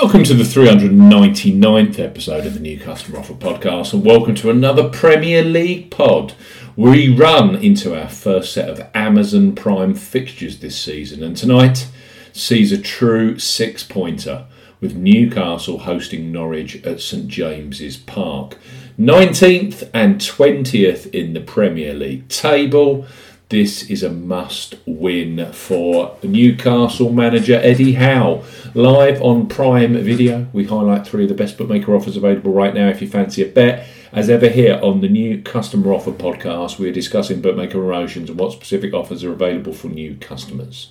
Welcome to the 399th episode of the New Customer Offer Podcast, and welcome to another Premier League pod. We run into our first set of Amazon Prime fixtures this season, and tonight sees a true six pointer with Newcastle hosting Norwich at St James's Park. 19th and 20th in the Premier League table. This is a must win for Newcastle manager Eddie Howe. Live on Prime Video, we highlight three of the best bookmaker offers available right now if you fancy a bet. As ever, here on the new customer offer podcast, we're discussing bookmaker promotions and what specific offers are available for new customers.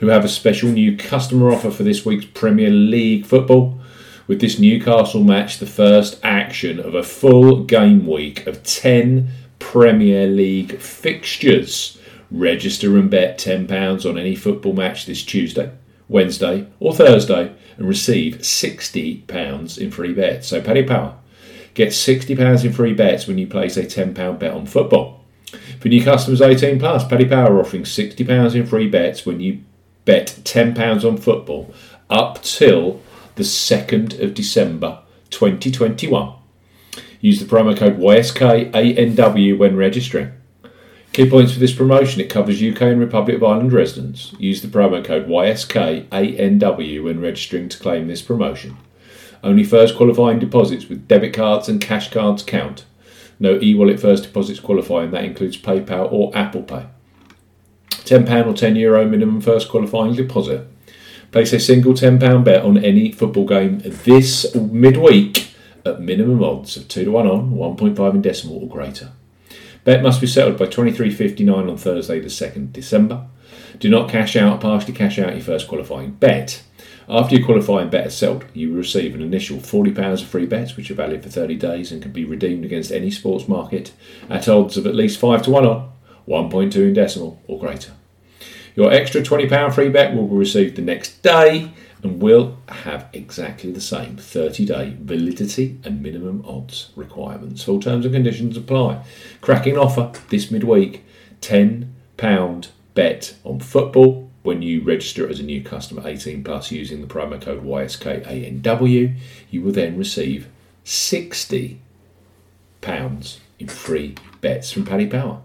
who have a special new customer offer for this week's Premier League football. With this Newcastle match, the first action of a full game week of 10 Premier League fixtures. Register and bet £10 on any football match this Tuesday, Wednesday, or Thursday and receive £60 in free bets. So, Paddy Power, get £60 in free bets when you place a £10 bet on football. For new customers 18 plus, Paddy Power offering £60 in free bets when you bet £10 on football up till the 2nd of December 2021. Use the promo code YSKANW when registering. Key points for this promotion it covers UK and Republic of Ireland residents. Use the promo code YSKANW when registering to claim this promotion. Only first qualifying deposits with debit cards and cash cards count. No e wallet first deposits qualify, and that includes PayPal or Apple Pay. £10 or €10 Euro minimum first qualifying deposit. Place a single £10 bet on any football game this midweek at minimum odds of 2 to 1 on, 1.5 in decimal or greater. Bet must be settled by 23.59 on Thursday, the 2nd December. Do not cash out partially cash out your first qualifying bet. After your qualifying bet is settled, you will receive an initial £40 of free bets, which are valid for 30 days and can be redeemed against any sports market at odds of at least 5 to 1 on, 1.2 in decimal or greater. Your extra £20 free bet will be received the next day and will have exactly the same 30 day validity and minimum odds requirements. Full terms and conditions apply. Cracking offer this midweek £10 bet on football when you register as a new customer 18 plus using the promo code YSKANW. You will then receive £60 in free bets from Paddy Power.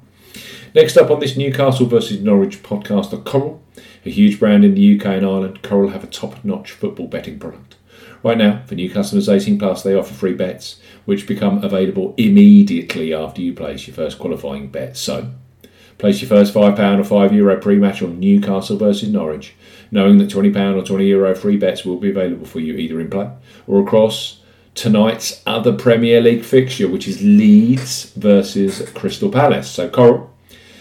Next up on this Newcastle versus Norwich podcast Coral, a huge brand in the UK and Ireland. Coral have a top notch football betting product. Right now, for new customers 18 plus, they offer free bets, which become available immediately after you place your first qualifying bet. So, place your first £5 or €5 Euro pre match on Newcastle versus Norwich, knowing that £20 or €20 Euro free bets will be available for you either in play or across tonight's other Premier League fixture, which is Leeds versus Crystal Palace. So, Coral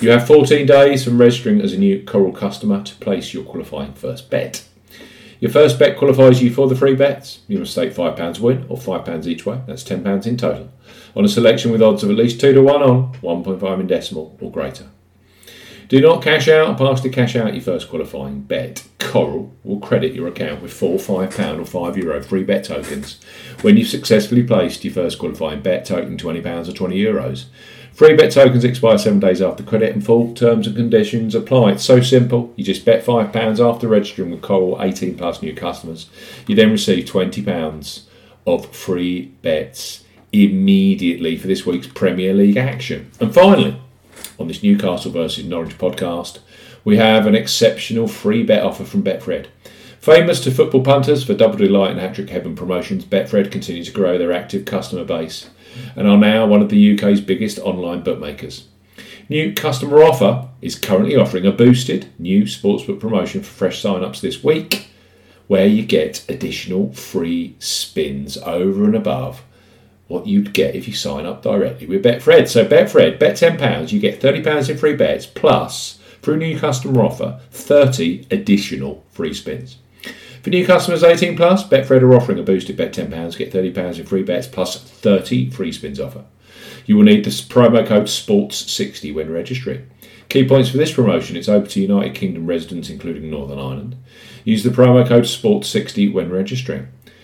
You have 14 days from registering as a new Coral customer to place your qualifying first bet. Your first bet qualifies you for the free bets. You must stake £5 win or £5 each way, that's £10 in total, on a selection with odds of at least 2 to 1 on, 1.5 in decimal or greater. Do not cash out or partially cash out your first qualifying bet. Coral will credit your account with four £5 or €5 Euro free bet tokens when you've successfully placed your first qualifying bet totaling £20 or €20 Euros. Free bet tokens expire seven days after credit and full terms and conditions apply. It's so simple. You just bet £5 after registering with Coral 18 plus new customers. You then receive £20 of free bets immediately for this week's Premier League action. And finally, on this Newcastle versus Norwich podcast, we have an exceptional free bet offer from Betfred. Famous to football punters for double delight and hat trick heaven promotions, Betfred continue to grow their active customer base and are now one of the UK's biggest online bookmakers. New customer offer is currently offering a boosted new sportsbook promotion for fresh sign-ups this week, where you get additional free spins over and above what you'd get if you sign up directly with Betfred. So Betfred, bet £10, you get £30 in free bets, plus, through new customer offer, 30 additional free spins. For new customers 18 plus, Betfred are offering a boosted bet £10, get £30 in free bets, plus 30 free spins offer. You will need the promo code SPORTS60 when registering. Key points for this promotion it's open to United Kingdom residents, including Northern Ireland. Use the promo code SPORTS60 when registering.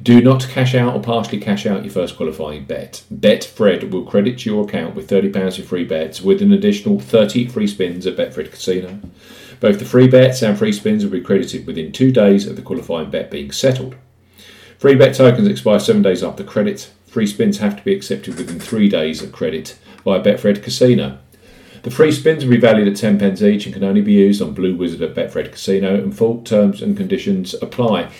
Do not cash out or partially cash out your first qualifying bet. Betfred will credit your account with £30 in free bets with an additional 30 free spins at Betfred Casino. Both the free bets and free spins will be credited within two days of the qualifying bet being settled. Free bet tokens expire seven days after credit. Free spins have to be accepted within three days of credit by Betfred Casino. The free spins will be valued at 10 pence each and can only be used on Blue Wizard at Betfred Casino, and full terms and conditions apply.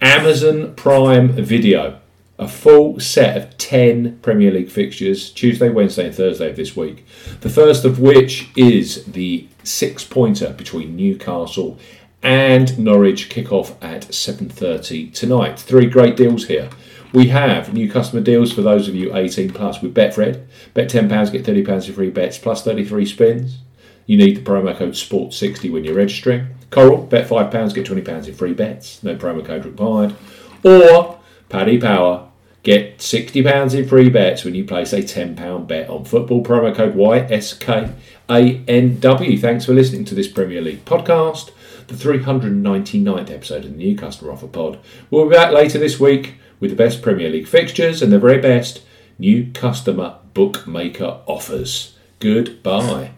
Amazon Prime Video, a full set of 10 Premier League fixtures, Tuesday, Wednesday, and Thursday of this week. The first of which is the six pointer between Newcastle and Norwich kick off at 7:30 tonight. Three great deals here. We have new customer deals for those of you 18 plus with Betfred. Bet £10, get £30 in free bets plus 33 spins. You need the promo code SPORT60 when you're registering. Coral, bet £5, get £20 in free bets. No promo code required. Or Paddy Power, get £60 in free bets when you place a £10 bet on football. Promo code YSKANW. Thanks for listening to this Premier League podcast, the 399th episode of the New Customer Offer Pod. We'll be back later this week with the best Premier League fixtures and the very best new customer bookmaker offers. Goodbye.